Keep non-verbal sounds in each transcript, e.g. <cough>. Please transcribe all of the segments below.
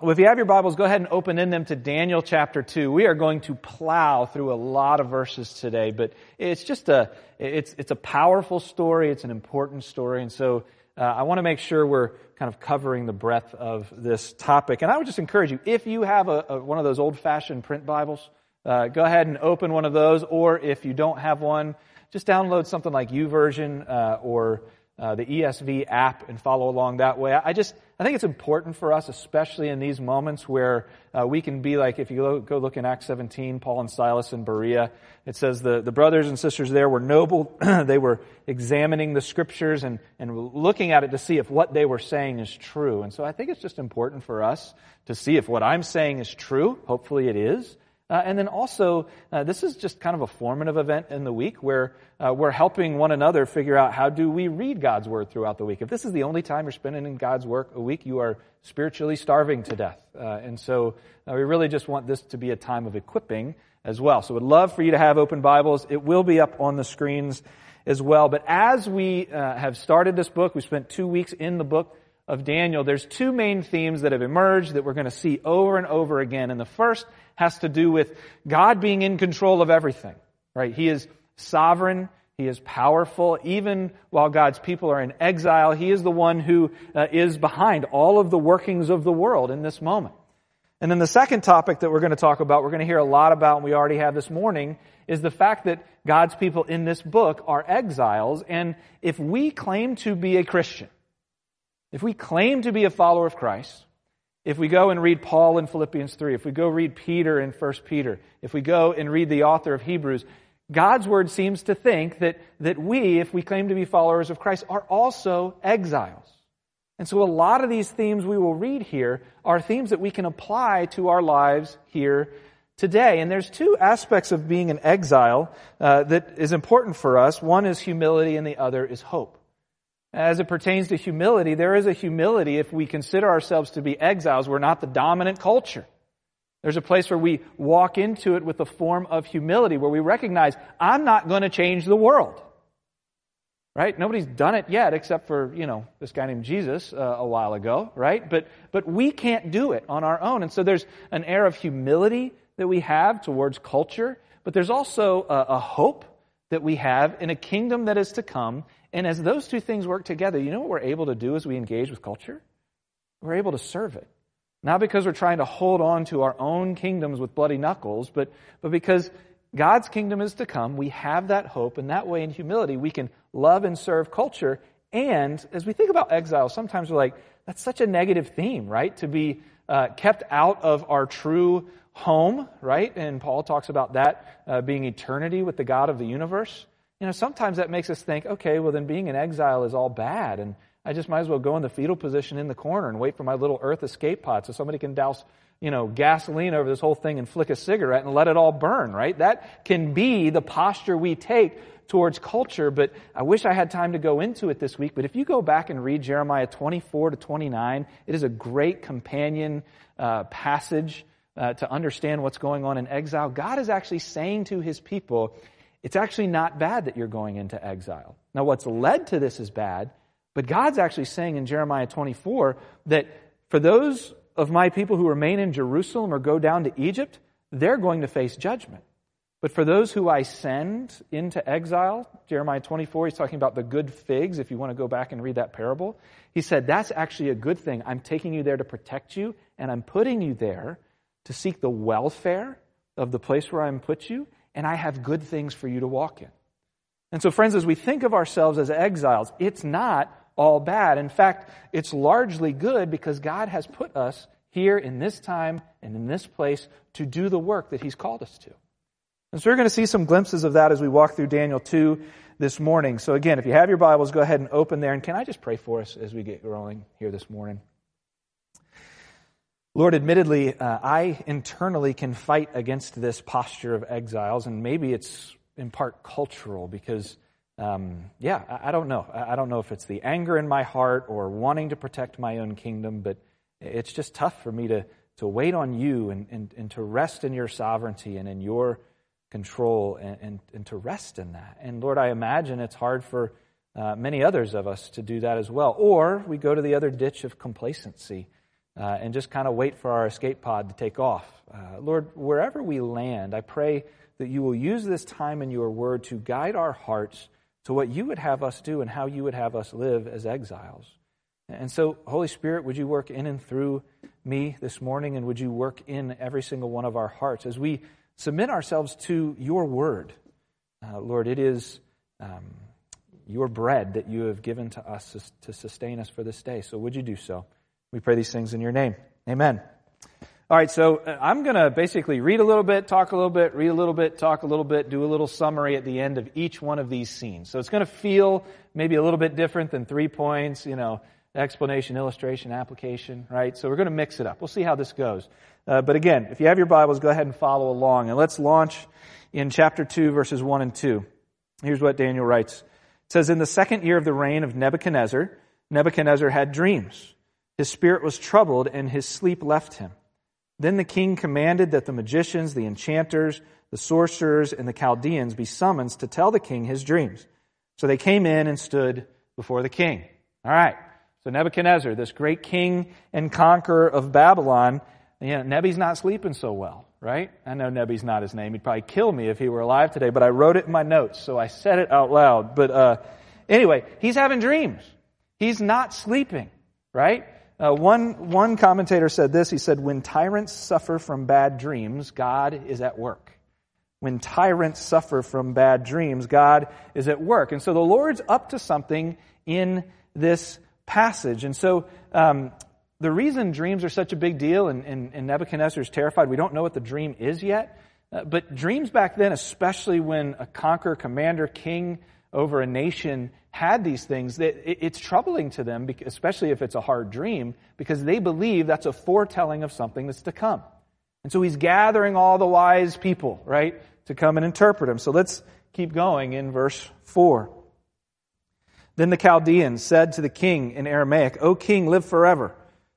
Well, if you have your Bibles, go ahead and open in them to Daniel chapter 2. We are going to plow through a lot of verses today, but it's just a, it's, it's a powerful story. It's an important story. And so uh, I want to make sure we're kind of covering the breadth of this topic. And I would just encourage you, if you have a, a one of those old fashioned print Bibles, uh, go ahead and open one of those, or if you don't have one, just download something like YouVersion uh, or uh, the ESV app and follow along that way. I just, I think it's important for us, especially in these moments where uh, we can be like, if you go, go look in Acts 17, Paul and Silas in Berea, it says the, the brothers and sisters there were noble. <clears throat> they were examining the scriptures and, and looking at it to see if what they were saying is true. And so I think it's just important for us to see if what I'm saying is true. Hopefully it is. Uh, and then also, uh, this is just kind of a formative event in the week where uh, we're helping one another figure out how do we read God's Word throughout the week. If this is the only time you're spending in God's work a week, you are spiritually starving to death. Uh, and so uh, we really just want this to be a time of equipping as well. So we'd love for you to have open Bibles. It will be up on the screens as well. But as we uh, have started this book, we spent two weeks in the book of Daniel, there's two main themes that have emerged that we're going to see over and over again. And the first has to do with God being in control of everything, right? He is sovereign. He is powerful. Even while God's people are in exile, He is the one who uh, is behind all of the workings of the world in this moment. And then the second topic that we're going to talk about, we're going to hear a lot about, and we already have this morning, is the fact that God's people in this book are exiles. And if we claim to be a Christian, if we claim to be a follower of Christ, if we go and read Paul in Philippians 3, if we go read Peter in 1 Peter, if we go and read the author of Hebrews, God's word seems to think that, that we, if we claim to be followers of Christ, are also exiles. And so a lot of these themes we will read here are themes that we can apply to our lives here today. And there's two aspects of being an exile uh, that is important for us. One is humility and the other is hope. As it pertains to humility, there is a humility if we consider ourselves to be exiles. We're not the dominant culture. There's a place where we walk into it with a form of humility where we recognize, I'm not going to change the world. Right? Nobody's done it yet except for, you know, this guy named Jesus uh, a while ago, right? But, but we can't do it on our own. And so there's an air of humility that we have towards culture, but there's also a, a hope that we have in a kingdom that is to come and as those two things work together, you know what we're able to do as we engage with culture? We're able to serve it. Not because we're trying to hold on to our own kingdoms with bloody knuckles, but, but because God's kingdom is to come. We have that hope, and that way in humility we can love and serve culture. And as we think about exile, sometimes we're like, that's such a negative theme, right? To be uh, kept out of our true home, right? And Paul talks about that uh, being eternity with the God of the universe. You know, sometimes that makes us think, okay, well, then being in exile is all bad, and I just might as well go in the fetal position in the corner and wait for my little earth escape pod so somebody can douse, you know, gasoline over this whole thing and flick a cigarette and let it all burn, right? That can be the posture we take towards culture, but I wish I had time to go into it this week. But if you go back and read Jeremiah 24 to 29, it is a great companion uh, passage uh, to understand what's going on in exile. God is actually saying to his people, it's actually not bad that you're going into exile. Now, what's led to this is bad, but God's actually saying in Jeremiah 24 that for those of my people who remain in Jerusalem or go down to Egypt, they're going to face judgment. But for those who I send into exile, Jeremiah 24, he's talking about the good figs, if you want to go back and read that parable. He said, that's actually a good thing. I'm taking you there to protect you, and I'm putting you there to seek the welfare of the place where I'm put you, and I have good things for you to walk in. And so, friends, as we think of ourselves as exiles, it's not all bad. In fact, it's largely good because God has put us here in this time and in this place to do the work that He's called us to. And so we're going to see some glimpses of that as we walk through Daniel 2 this morning. So again, if you have your Bibles, go ahead and open there. And can I just pray for us as we get rolling here this morning? Lord, admittedly, uh, I internally can fight against this posture of exiles, and maybe it's in part cultural because, um, yeah, I, I, don't know. I, I don't know if it's the anger in my heart or wanting to protect my own kingdom, but it's just tough for me to, to wait on you and, and, and to rest in your sovereignty and in your control and, and, and to rest in that. And Lord, I imagine it's hard for uh, many others of us to do that as well. Or we go to the other ditch of complacency uh, and just kind of wait for our escape pod to take off. Uh, Lord, wherever we land, I pray that you will use this time in your word to guide our hearts to what you would have us do and how you would have us live as exiles. And so, Holy Spirit, would you work in and through me this morning, and would you work in every single one of our hearts as we submit ourselves to your word? Uh, Lord, it is um, your bread that you have given to us to sustain us for this day. So, would you do so? We pray these things in your name. Amen. All right, so uh, I'm going to basically read a little bit, talk a little bit, read a little bit, talk a little bit, do a little summary at the end of each one of these scenes. So it's going to feel maybe a little bit different than three points, you know, explanation, illustration, application, right? So we're going to mix it up. We'll see how this goes. Uh, but again, if you have your Bibles, go ahead and follow along. And let's launch in chapter 2, verses 1 and 2. Here's what Daniel writes. It says, In the second year of the reign of Nebuchadnezzar, Nebuchadnezzar had dreams. His spirit was troubled, and his sleep left him. Then the king commanded that the magicians, the enchanters, the sorcerers, and the Chaldeans be summoned to tell the king his dreams. So they came in and stood before the king. All right. So Nebuchadnezzar, this great king and conqueror of Babylon, you know, Nebi's not sleeping so well, right? I know Nebi's not his name. He'd probably kill me if he were alive today, but I wrote it in my notes, so I said it out loud. But uh, anyway, he's having dreams. He's not sleeping, right? Uh, one, one commentator said this. He said, When tyrants suffer from bad dreams, God is at work. When tyrants suffer from bad dreams, God is at work. And so the Lord's up to something in this passage. And so um, the reason dreams are such a big deal and, and, and Nebuchadnezzar is terrified, we don't know what the dream is yet. Uh, but dreams back then, especially when a conqueror, commander, king over a nation had these things, it's troubling to them, especially if it's a hard dream, because they believe that's a foretelling of something that's to come. And so he's gathering all the wise people, right, to come and interpret him. So let's keep going in verse 4. Then the Chaldeans said to the king in Aramaic, O king, live forever.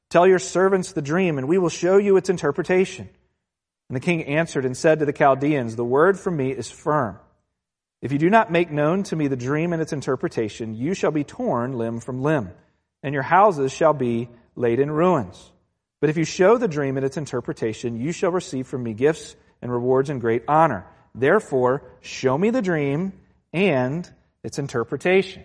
Tell your servants the dream, and we will show you its interpretation. And the king answered and said to the Chaldeans, The word from me is firm. If you do not make known to me the dream and its interpretation, you shall be torn limb from limb, and your houses shall be laid in ruins. But if you show the dream and its interpretation, you shall receive from me gifts and rewards and great honor. Therefore, show me the dream and its interpretation.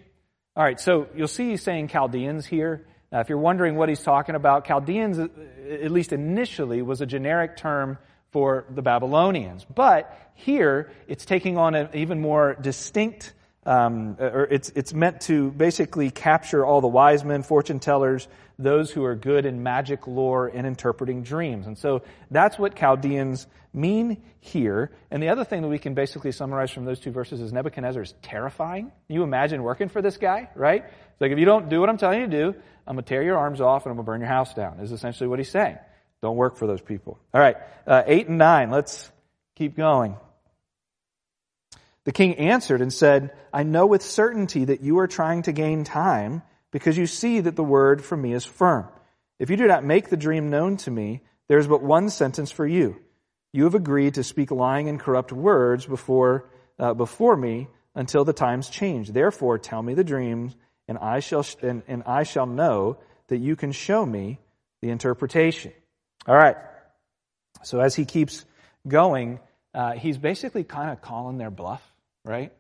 All right, so you'll see he's saying Chaldeans here. Now, if you're wondering what he's talking about, Chaldeans, at least initially, was a generic term for the Babylonians. But here, it's taking on an even more distinct, um, or it's, it's meant to basically capture all the wise men, fortune tellers, those who are good in magic lore and interpreting dreams. And so that's what Chaldeans mean here. And the other thing that we can basically summarize from those two verses is Nebuchadnezzar is terrifying. You imagine working for this guy, right? It's like, if you don't do what I'm telling you to do, I'm going to tear your arms off and I'm going to burn your house down, is essentially what he's saying. Don't work for those people. All right, uh, 8 and 9, let's keep going. The king answered and said, I know with certainty that you are trying to gain time because you see that the word from me is firm. If you do not make the dream known to me, there is but one sentence for you. You have agreed to speak lying and corrupt words before, uh, before me until the times change. Therefore, tell me the dreams, and I shall, and, and I shall know that you can show me the interpretation. All right. So as he keeps going, uh, he's basically kind of calling their bluff, right?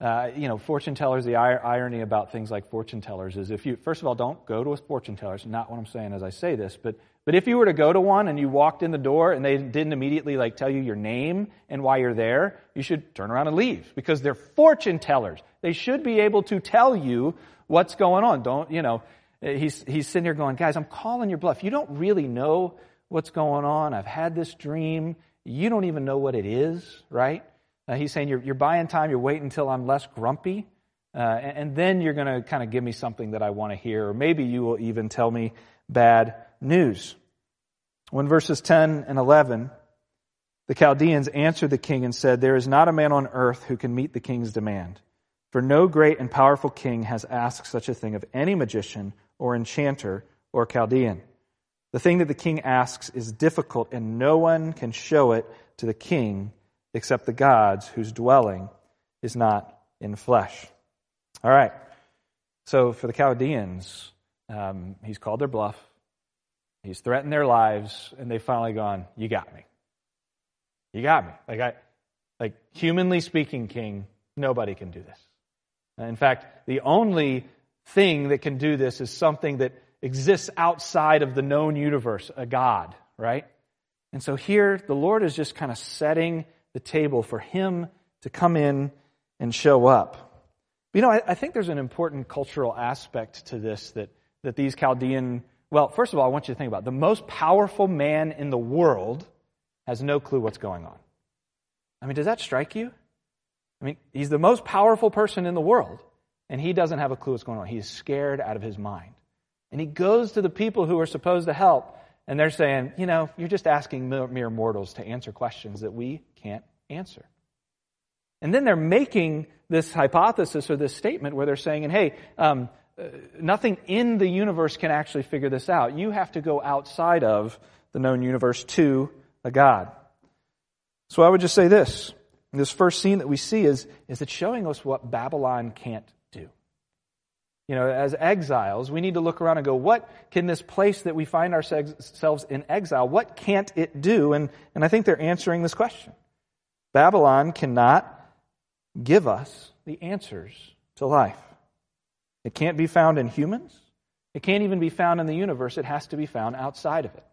Uh, you know, fortune tellers, the irony about things like fortune tellers is if you, first of all, don't go to a fortune teller. It's not what I'm saying as I say this, but, but if you were to go to one and you walked in the door and they didn't immediately like tell you your name and why you're there, you should turn around and leave because they're fortune tellers. They should be able to tell you what's going on. Don't, you know, he's, he's sitting there going, guys, I'm calling your bluff. You don't really know what's going on. I've had this dream. You don't even know what it is, right? Uh, he's saying you're, you're buying time. You're waiting until I'm less grumpy. Uh, and, and then you're going to kind of give me something that I want to hear. Or maybe you will even tell me bad news. When verses 10 and 11, the Chaldeans answered the king and said, There is not a man on earth who can meet the king's demand. For no great and powerful king has asked such a thing of any magician or enchanter or Chaldean. The thing that the king asks is difficult, and no one can show it to the king except the gods whose dwelling is not in flesh. All right. So for the Chaldeans, um, he's called their bluff. He's threatened their lives, and they've finally gone, You got me. You got me. Like, I, like humanly speaking, King, nobody can do this. In fact, the only thing that can do this is something that exists outside of the known universe, a God, right? And so here, the Lord is just kind of setting the table for him to come in and show up. You know, I, I think there's an important cultural aspect to this that, that these Chaldean, well, first of all, I want you to think about it. the most powerful man in the world has no clue what's going on. I mean, does that strike you? I mean, he's the most powerful person in the world, and he doesn't have a clue what's going on. He's scared out of his mind. And he goes to the people who are supposed to help, and they're saying, you know, you're just asking mere mortals to answer questions that we can't answer. And then they're making this hypothesis or this statement where they're saying, and hey, um, uh, nothing in the universe can actually figure this out. You have to go outside of the known universe to a God. So I would just say this. This first scene that we see is, is it showing us what Babylon can't. You know, as exiles, we need to look around and go, what can this place that we find ourselves in exile, what can't it do? And, and I think they're answering this question. Babylon cannot give us the answers to life. It can't be found in humans. It can't even be found in the universe. It has to be found outside of it.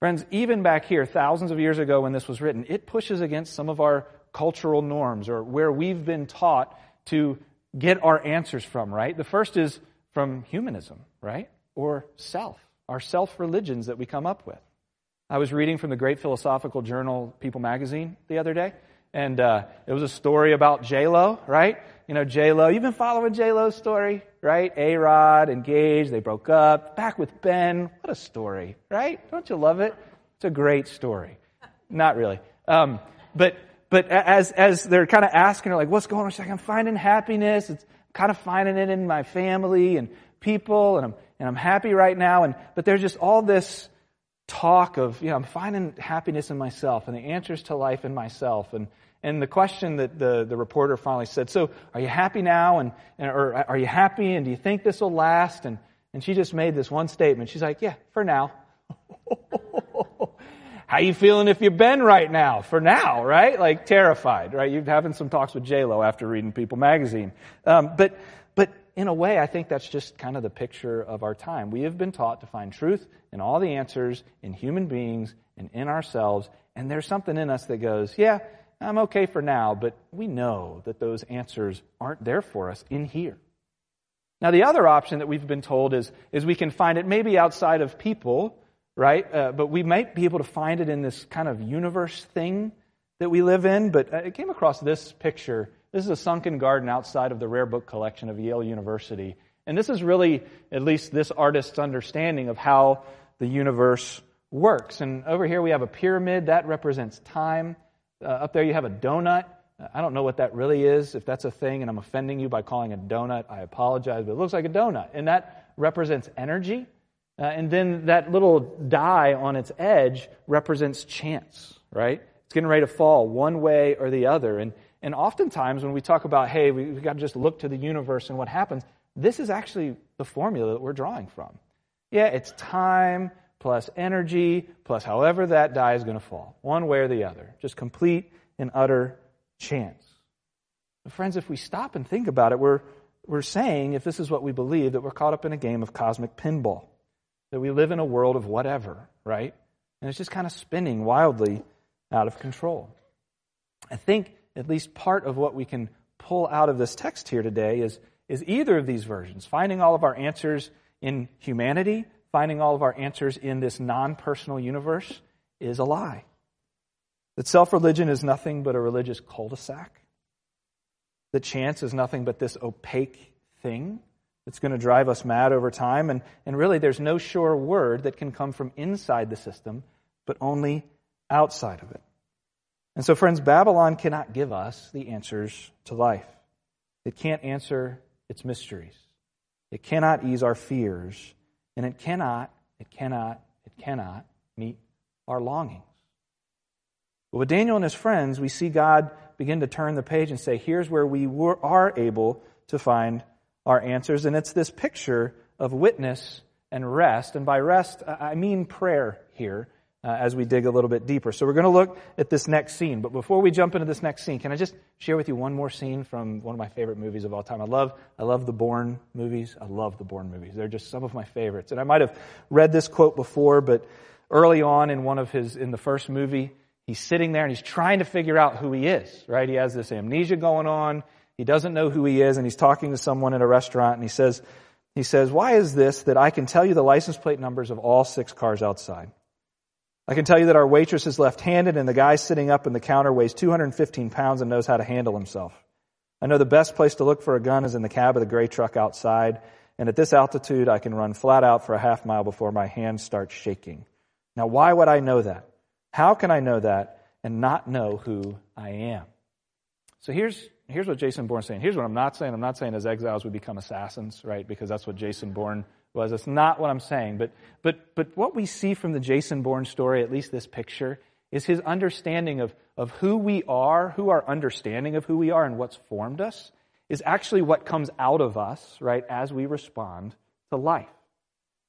Friends, even back here, thousands of years ago when this was written, it pushes against some of our cultural norms or where we've been taught to get our answers from, right? The first is from humanism, right? Or self, our self religions that we come up with. I was reading from the great philosophical journal People magazine the other day, and uh, it was a story about J Lo, right? You know, J Lo. You've been following J Lo's story, right? A Rod engaged, they broke up, back with Ben. What a story, right? Don't you love it? It's a great story. Not really, um, but but as as they're kind of asking her like, "What's going on?" She's like, "I'm finding happiness. It's kind of finding it in my family and people, and I'm and I'm happy right now." And but there's just all this talk of, you know, I'm finding happiness in myself and the answers to life in myself. And and the question that the, the reporter finally said, So, are you happy now? And, and, or are you happy? And do you think this will last? And, and she just made this one statement. She's like, Yeah, for now. <laughs> How you feeling if you've been right now? For now, right? Like terrified, right? You're having some talks with J-Lo after reading People magazine. Um, but, but in a way, I think that's just kind of the picture of our time. We have been taught to find truth and all the answers in human beings and in ourselves. And there's something in us that goes, yeah, I'm okay for now, but we know that those answers aren't there for us in here. Now, the other option that we've been told is, is we can find it maybe outside of people, right? Uh, but we might be able to find it in this kind of universe thing that we live in. But I came across this picture. This is a sunken garden outside of the rare book collection of Yale University. And this is really, at least this artist's understanding of how the universe works. And over here we have a pyramid that represents time. Uh, up there you have a donut. Uh, I don't know what that really is. If that's a thing and I'm offending you by calling a donut, I apologize, but it looks like a donut. And that represents energy. Uh, and then that little die on its edge represents chance, right? It's getting ready to fall one way or the other. And, and oftentimes when we talk about, hey, we, we've got to just look to the universe and what happens, this is actually the formula that we're drawing from. Yeah, it's time plus energy plus however that die is going to fall, one way or the other. Just complete and utter chance. But friends, if we stop and think about it, we're, we're saying, if this is what we believe, that we're caught up in a game of cosmic pinball, that we live in a world of whatever, right? And it's just kind of spinning wildly out of control. I think at least part of what we can pull out of this text here today is, is either of these versions, finding all of our answers in humanity finding all of our answers in this non personal universe is a lie. That self religion is nothing but a religious cul de sac. That chance is nothing but this opaque thing that's going to drive us mad over time. And, and really, there's no sure word that can come from inside the system, but only outside of it. And so, friends, Babylon cannot give us the answers to life. It can't answer its mysteries. It cannot ease our fears. And it cannot, it cannot, it cannot meet our longings. But with Daniel and his friends, we see God begin to turn the page and say, here's where we were, are able to find our answers. And it's this picture of witness and rest. And by rest, I mean prayer here uh, as we dig a little bit deeper. So we're going to look at this next scene. But before we jump into this next scene, can I just share with you one more scene from one of my favorite movies of all time? I love, I love the Bourne movies. I love the Bourne movies. They're just some of my favorites. And I might have read this quote before, but early on in one of his, in the first movie, he's sitting there and he's trying to figure out who he is, right? He has this amnesia going on. He doesn't know who he is and he's talking to someone in a restaurant and he says, he says, why is this that I can tell you the license plate numbers of all six cars outside? I can tell you that our waitress is left-handed and the guy sitting up in the counter weighs 215 pounds and knows how to handle himself. I know the best place to look for a gun is in the cab of the gray truck outside, and at this altitude I can run flat out for a half mile before my hands start shaking. Now why would I know that? How can I know that and not know who I am? So here's, here's what Jason Bourne's saying. Here's what I'm not saying. I'm not saying as exiles we become assassins, right? Because that's what Jason Bourne was. It's not what I'm saying. But, but, but what we see from the Jason Bourne story, at least this picture, is his understanding of, of who we are, who our understanding of who we are and what's formed us, is actually what comes out of us, right, as we respond to life.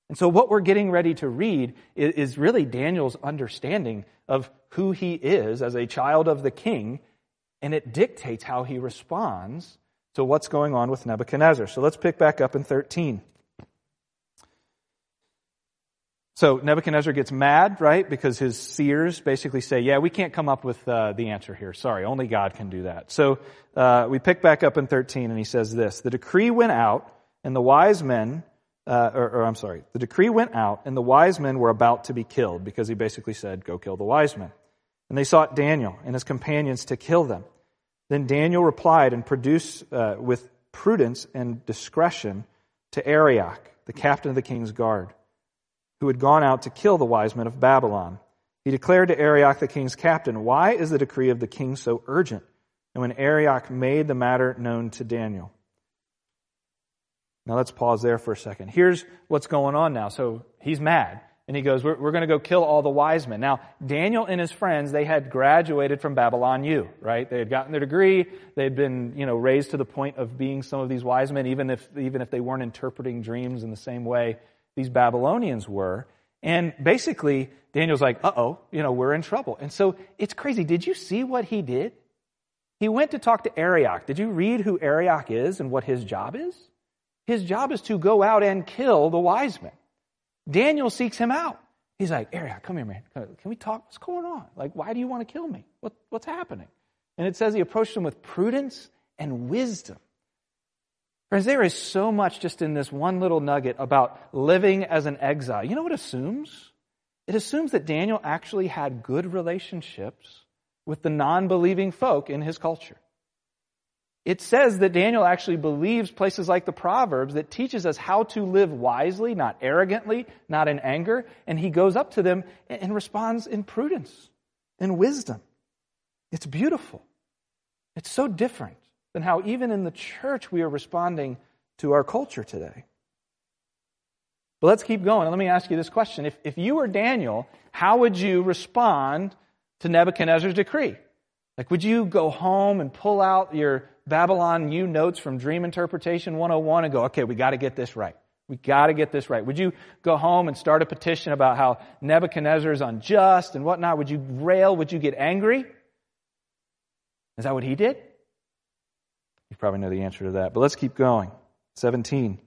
And so what we're getting ready to read is, is really Daniel's understanding of who he is as a child of the king, and it dictates how he responds to what's going on with Nebuchadnezzar. So let's pick back up in 13. So Nebuchadnezzar gets mad, right? Because his seers basically say, yeah, we can't come up with uh, the answer here. Sorry, only God can do that. So uh, we pick back up in 13 and he says this, the decree went out and the wise men, uh, or, or I'm sorry, the decree went out and the wise men were about to be killed because he basically said, go kill the wise men. And they sought Daniel and his companions to kill them. Then Daniel replied and produced uh, with prudence and discretion to Arioch, the captain of the king's guard who had gone out to kill the wise men of Babylon. He declared to Arioch the king's captain, Why is the decree of the king so urgent? And when Arioch made the matter known to Daniel. Now let's pause there for a second. Here's what's going on now. So he's mad. And he goes, we're, we're going to go kill all the wise men. Now, Daniel and his friends, they had graduated from Babylon U, right? They had gotten their degree. They had been, you know, raised to the point of being some of these wise men, even if, even if they weren't interpreting dreams in the same way these Babylonians were. And basically, Daniel's like, uh oh, you know, we're in trouble. And so it's crazy. Did you see what he did? He went to talk to Arioch. Did you read who Arioch is and what his job is? His job is to go out and kill the wise men. Daniel seeks him out. He's like, Arioch, come here, man. Can we talk? What's going on? Like, why do you want to kill me? What, what's happening? And it says he approached him with prudence and wisdom. Friends, there is so much just in this one little nugget about living as an exile. You know what it assumes? It assumes that Daniel actually had good relationships with the non believing folk in his culture. It says that Daniel actually believes places like the Proverbs that teaches us how to live wisely, not arrogantly, not in anger, and he goes up to them and responds in prudence and wisdom. It's beautiful. It's so different than how even in the church we are responding to our culture today. But let's keep going. Let me ask you this question. If, if you were Daniel, how would you respond to Nebuchadnezzar's decree? Like, would you go home and pull out your Babylon U notes from Dream Interpretation 101 and go, okay, we got to get this right. We got to get this right. Would you go home and start a petition about how Nebuchadnezzar is unjust and whatnot? Would you rail? Would you get angry? Is that what he did? You probably know the answer to that. But let's keep going. 17.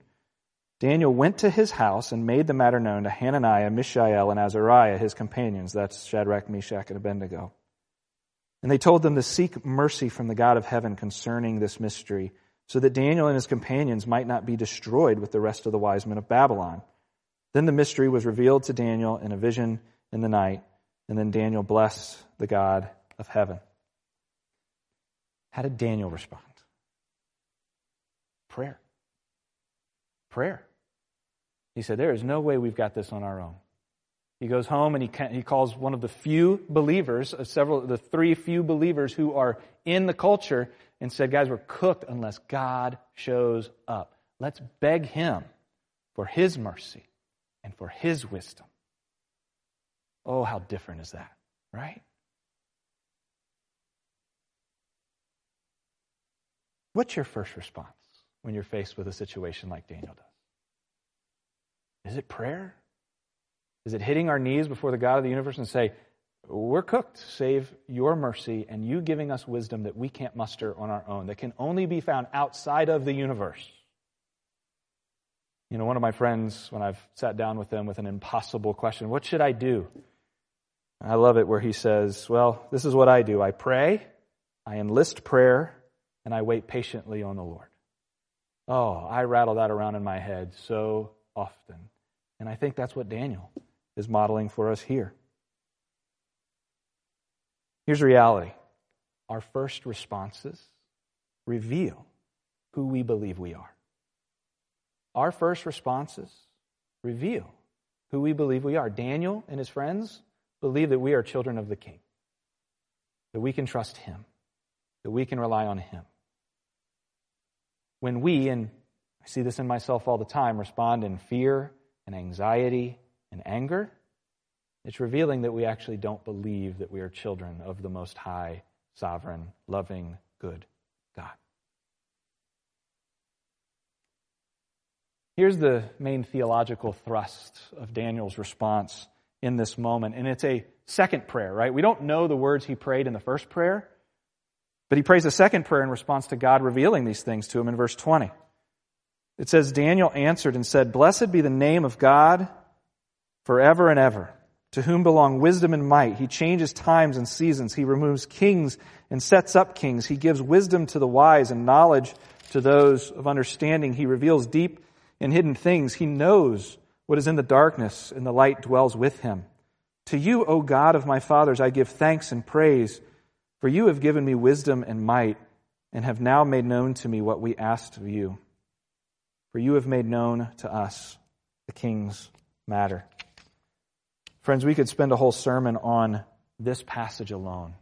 Daniel went to his house and made the matter known to Hananiah, Mishael, and Azariah, his companions. That's Shadrach, Meshach, and Abednego. And they told them to seek mercy from the God of heaven concerning this mystery, so that Daniel and his companions might not be destroyed with the rest of the wise men of Babylon. Then the mystery was revealed to Daniel in a vision in the night, and then Daniel blessed the God of heaven. How did Daniel respond? Prayer. Prayer. He said, There is no way we've got this on our own. He goes home and he, he calls one of the few believers, uh, several, the three few believers who are in the culture, and said, Guys, we're cooked unless God shows up. Let's beg Him for His mercy and for His wisdom. Oh, how different is that, right? What's your first response? when you're faced with a situation like Daniel does? Is it prayer? Is it hitting our knees before the God of the universe and say, We're cooked, save your mercy and you giving us wisdom that we can't muster on our own, that can only be found outside of the universe? You know, one of my friends, when I've sat down with them with an impossible question, what should I do? I love it where he says, Well, this is what I do I pray, I enlist prayer, and I wait patiently on the Lord. Oh, I rattle that around in my head so often. And I think that's what Daniel is modeling for us here. Here's reality our first responses reveal who we believe we are. Our first responses reveal who we believe we are. Daniel and his friends believe that we are children of the King, that we can trust him, that we can rely on him. When we, and I see this in myself all the time, respond in fear and anxiety and anger, it's revealing that we actually don't believe that we are children of the Most High, sovereign, loving, good God. Here's the main theological thrust of Daniel's response in this moment, and it's a second prayer, right? We don't know the words he prayed in the first prayer, but he prays a second prayer in response to God revealing these things to him in verse 20. It says, Daniel answered and said, Blessed be the name of God forever and ever, to whom belong wisdom and might. He changes times and seasons. He removes kings and sets up kings. He gives wisdom to the wise and knowledge to those of understanding. He reveals deep and hidden things. He knows what is in the darkness, and the light dwells with him. To you, O God of my fathers, I give thanks and praise, for you have given me wisdom and might, and have now made known to me what we asked of you. For you have made known to us the king's matter. Friends, we could spend a whole sermon on this passage alone.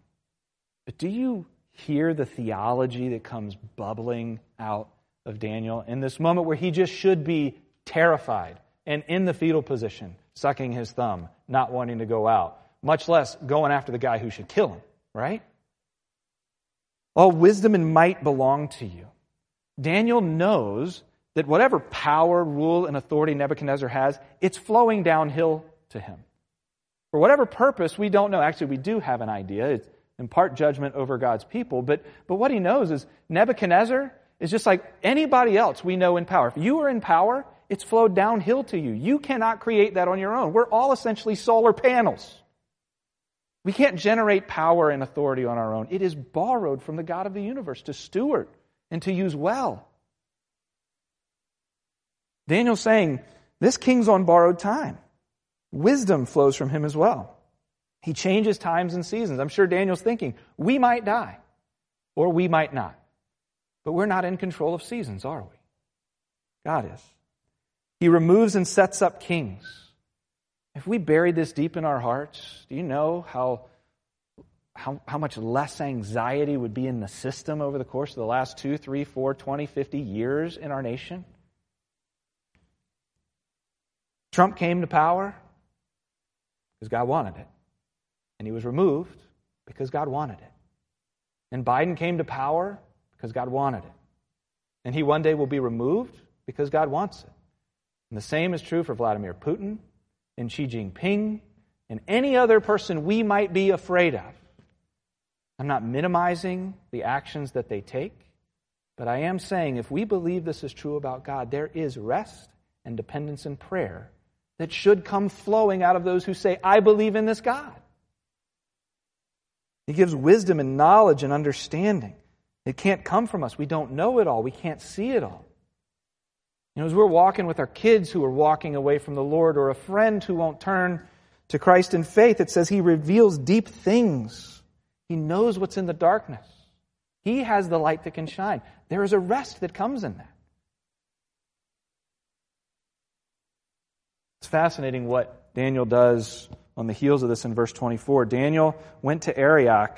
But do you hear the theology that comes bubbling out of Daniel in this moment where he just should be terrified and in the fetal position, sucking his thumb, not wanting to go out, much less going after the guy who should kill him, right? All wisdom and might belong to you. Daniel knows that whatever power, rule, and authority Nebuchadnezzar has, it's flowing downhill to him. For whatever purpose, we don't know. Actually, we do have an idea. It's in part judgment over God's people. But, but what he knows is Nebuchadnezzar is just like anybody else we know in power. If you are in power, it's flowed downhill to you. You cannot create that on your own. We're all essentially solar panels. We can't generate power and authority on our own. It is borrowed from the God of the universe to steward and to use well. Daniel's saying, This king's on borrowed time. Wisdom flows from him as well. He changes times and seasons. I'm sure Daniel's thinking, we might die, or we might not. But we're not in control of seasons, are we? God is. He removes and sets up kings. If we buried this deep in our hearts, do you know how, how, how much less anxiety would be in the system over the course of the last two, three, four, 20, 50 years in our nation? Trump came to power because God wanted it. And he was removed because God wanted it. And Biden came to power because God wanted it. And he one day will be removed because God wants it. And the same is true for Vladimir Putin and Xi Jinping and any other person we might be afraid of. I'm not minimizing the actions that they take, but I am saying if we believe this is true about God, there is rest and dependence in prayer that should come flowing out of those who say, I believe in this God. He gives wisdom and knowledge and understanding. It can't come from us. We don't know it all. We can't see it all. You know, as we're walking with our kids who are walking away from the Lord or a friend who won't turn to Christ in faith, it says he reveals deep things. He knows what's in the darkness. He has the light that can shine. There is a rest that comes in that. It's fascinating what Daniel does on the heels of this in verse 24. Daniel went to Arioch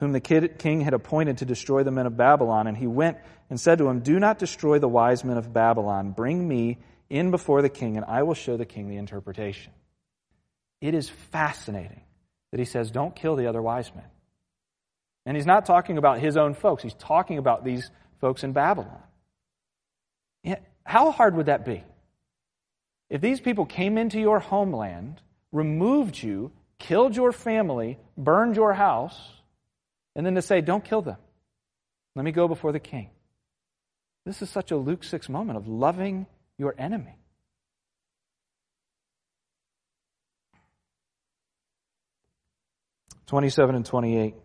whom the king had appointed to destroy the men of Babylon. And he went and said to him, Do not destroy the wise men of Babylon. Bring me in before the king, and I will show the king the interpretation. It is fascinating that he says, Don't kill the other wise men. And he's not talking about his own folks, he's talking about these folks in Babylon. How hard would that be? If these people came into your homeland, removed you, killed your family, burned your house, and then to say, don't kill them. Let me go before the king. This is such a Luke 6 moment of loving your enemy. Twenty-seven and twenty-eight.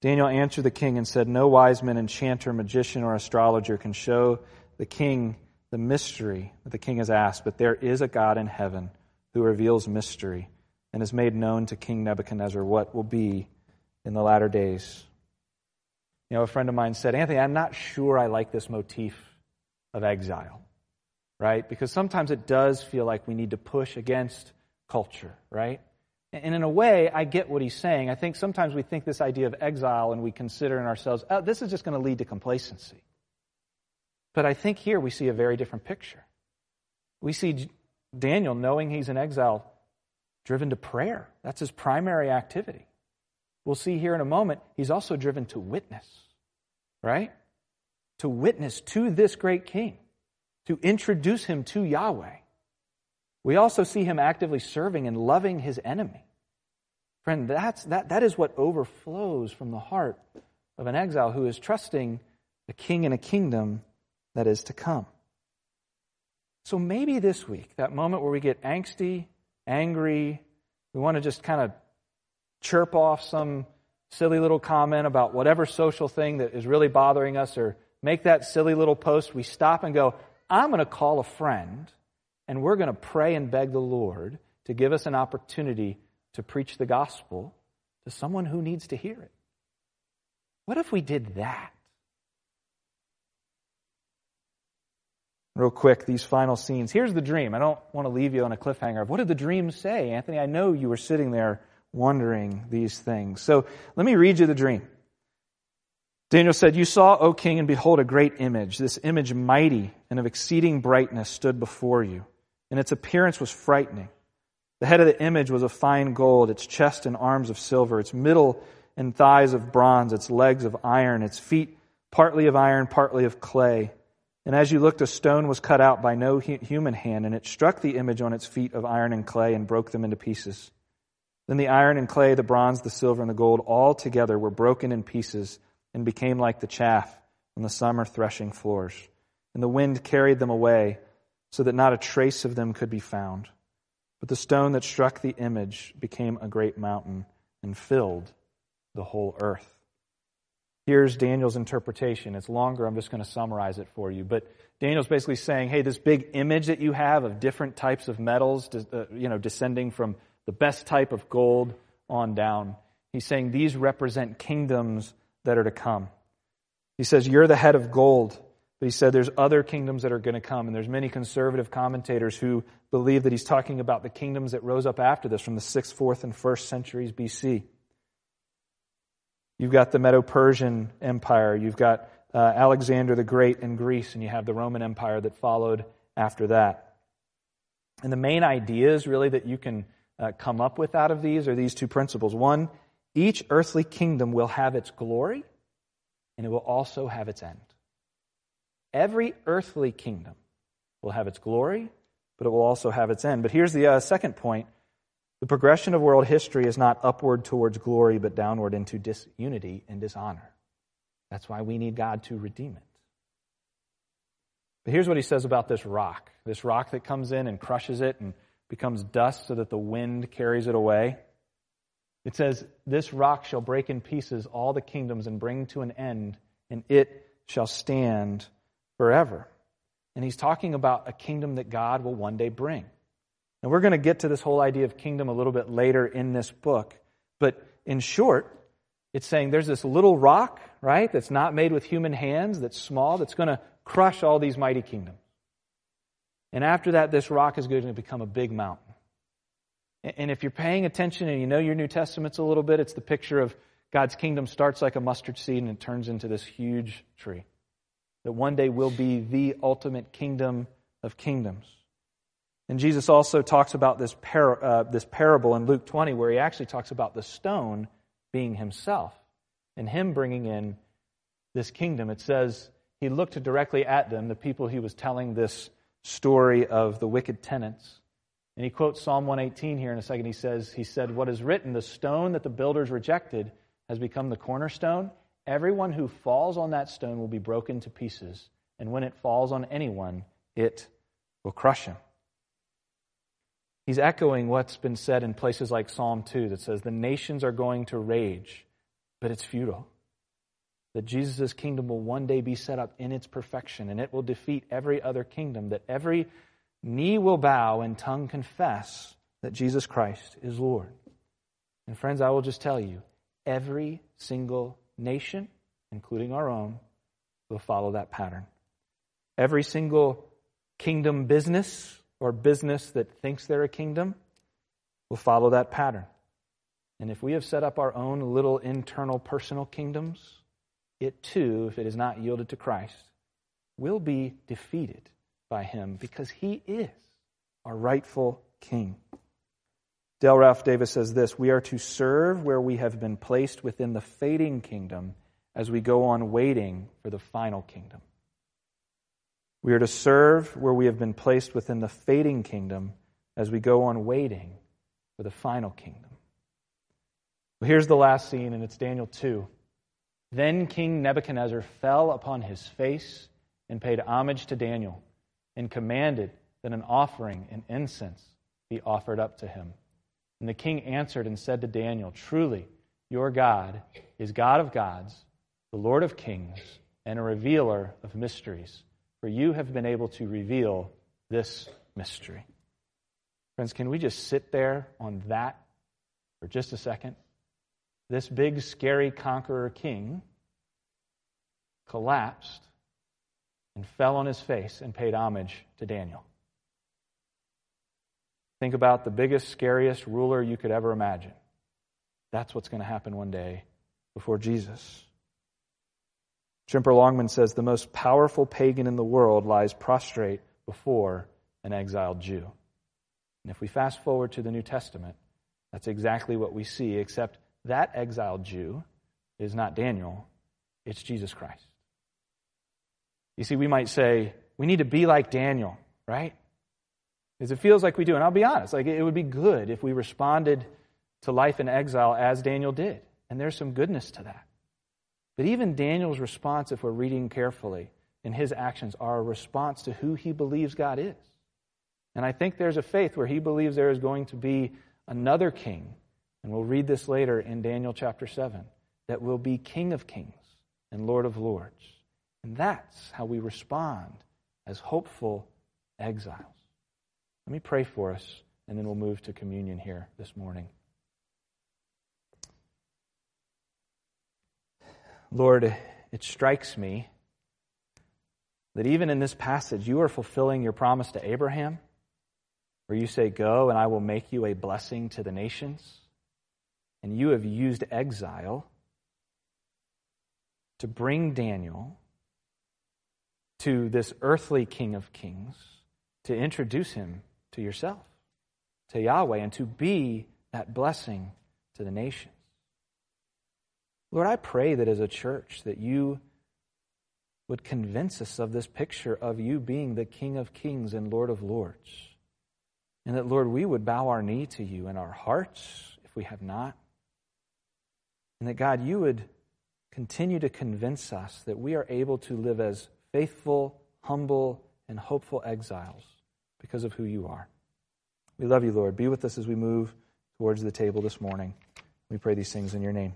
Daniel answered the king and said, No wise man, enchanter, magician, or astrologer can show the king the mystery that the king has asked, but there is a God in heaven who reveals mystery and has made known to King Nebuchadnezzar what will be in the latter days. You know, a friend of mine said, Anthony, I'm not sure I like this motif of exile, right? Because sometimes it does feel like we need to push against culture, right? And in a way, I get what he's saying. I think sometimes we think this idea of exile and we consider in ourselves, oh, this is just going to lead to complacency. But I think here we see a very different picture. We see Daniel, knowing he's in exile, driven to prayer. That's his primary activity. We'll see here in a moment, he's also driven to witness, right? To witness to this great king, to introduce him to Yahweh. We also see him actively serving and loving his enemy. Friend, that's, that, that is what overflows from the heart of an exile who is trusting a king and a kingdom that is to come. So maybe this week, that moment where we get angsty, angry, we want to just kind of chirp off some silly little comment about whatever social thing that is really bothering us or make that silly little post, we stop and go, I'm going to call a friend and we're going to pray and beg the Lord to give us an opportunity to preach the gospel to someone who needs to hear it. What if we did that? Real quick, these final scenes. Here's the dream. I don't want to leave you on a cliffhanger of what did the dream say? Anthony, I know you were sitting there wondering these things. So let me read you the dream. Daniel said, You saw, O king, and behold, a great image. This image, mighty and of exceeding brightness, stood before you, and its appearance was frightening. The head of the image was of fine gold, its chest and arms of silver, its middle and thighs of bronze, its legs of iron, its feet partly of iron, partly of clay. And as you looked, a stone was cut out by no human hand, and it struck the image on its feet of iron and clay and broke them into pieces. Then the iron and clay, the bronze, the silver, and the gold all together were broken in pieces and became like the chaff on the summer threshing floors. And the wind carried them away so that not a trace of them could be found. But the stone that struck the image became a great mountain and filled the whole earth. Here's Daniel's interpretation. It's longer. I'm just going to summarize it for you. But Daniel's basically saying, hey, this big image that you have of different types of metals, uh, you know, descending from the best type of gold on down. He's saying these represent kingdoms that are to come. He says, you're the head of gold. But he said there's other kingdoms that are going to come. And there's many conservative commentators who believe that he's talking about the kingdoms that rose up after this from the 6th, 4th, and 1st centuries BC. You've got the Medo Persian Empire. You've got uh, Alexander the Great in Greece, and you have the Roman Empire that followed after that. And the main ideas, really, that you can uh, come up with out of these are these two principles. One, each earthly kingdom will have its glory, and it will also have its end. Every earthly kingdom will have its glory, but it will also have its end. But here's the uh, second point the progression of world history is not upward towards glory, but downward into disunity and dishonor. That's why we need God to redeem it. But here's what he says about this rock this rock that comes in and crushes it and becomes dust so that the wind carries it away. It says, This rock shall break in pieces all the kingdoms and bring to an end, and it shall stand forever. And he's talking about a kingdom that God will one day bring. And we're going to get to this whole idea of kingdom a little bit later in this book. But in short, it's saying there's this little rock, right, that's not made with human hands, that's small, that's going to crush all these mighty kingdoms. And after that, this rock is going to become a big mountain. And if you're paying attention and you know your New Testaments a little bit, it's the picture of God's kingdom starts like a mustard seed and it turns into this huge tree. That one day will be the ultimate kingdom of kingdoms. And Jesus also talks about this, par- uh, this parable in Luke 20, where he actually talks about the stone being himself and him bringing in this kingdom. It says he looked directly at them, the people he was telling this story of the wicked tenants. And he quotes Psalm 118 here in a second. He says, He said, What is written, the stone that the builders rejected has become the cornerstone. Everyone who falls on that stone will be broken to pieces. And when it falls on anyone, it will crush him. He's echoing what's been said in places like Psalm 2 that says, The nations are going to rage, but it's futile. That Jesus' kingdom will one day be set up in its perfection, and it will defeat every other kingdom, that every knee will bow and tongue confess that Jesus Christ is Lord. And friends, I will just tell you, every single nation, including our own, will follow that pattern. Every single kingdom business or business that thinks they're a kingdom will follow that pattern. And if we have set up our own little internal personal kingdoms, it too, if it is not yielded to Christ, will be defeated by him because he is our rightful king. Dale Ralph Davis says this We are to serve where we have been placed within the fading kingdom as we go on waiting for the final kingdom. We are to serve where we have been placed within the fading kingdom as we go on waiting for the final kingdom. Well, here's the last scene, and it's Daniel 2. Then King Nebuchadnezzar fell upon his face and paid homage to Daniel and commanded that an offering and incense be offered up to him. And the king answered and said to Daniel, Truly, your God is God of gods, the Lord of kings, and a revealer of mysteries for you have been able to reveal this mystery. Friends, can we just sit there on that for just a second? This big, scary conqueror king collapsed and fell on his face and paid homage to Daniel. Think about the biggest, scariest ruler you could ever imagine. That's what's going to happen one day before Jesus. Tremper Longman says the most powerful pagan in the world lies prostrate before an exiled Jew. And if we fast forward to the New Testament, that's exactly what we see, except that exiled Jew is not Daniel, it's Jesus Christ. You see, we might say, we need to be like Daniel, right? Because it feels like we do. And I'll be honest, like it would be good if we responded to life in exile as Daniel did. And there's some goodness to that. But even Daniel's response, if we're reading carefully, in his actions are a response to who he believes God is. And I think there's a faith where he believes there is going to be another king, and we'll read this later in Daniel chapter 7, that will be King of kings and Lord of lords. And that's how we respond as hopeful exiles. Let me pray for us, and then we'll move to communion here this morning. Lord, it strikes me that even in this passage, you are fulfilling your promise to Abraham, where you say, Go, and I will make you a blessing to the nations. And you have used exile to bring Daniel to this earthly King of Kings, to introduce him to yourself, to Yahweh, and to be that blessing to the nations. Lord, I pray that as a church that you would convince us of this picture of you being the King of kings and Lord of lords. And that, Lord, we would bow our knee to you in our hearts if we have not. And that, God, you would continue to convince us that we are able to live as faithful, humble, and hopeful exiles because of who you are. We love you, Lord. Be with us as we move towards the table this morning. We pray these things in your name.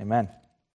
Amen.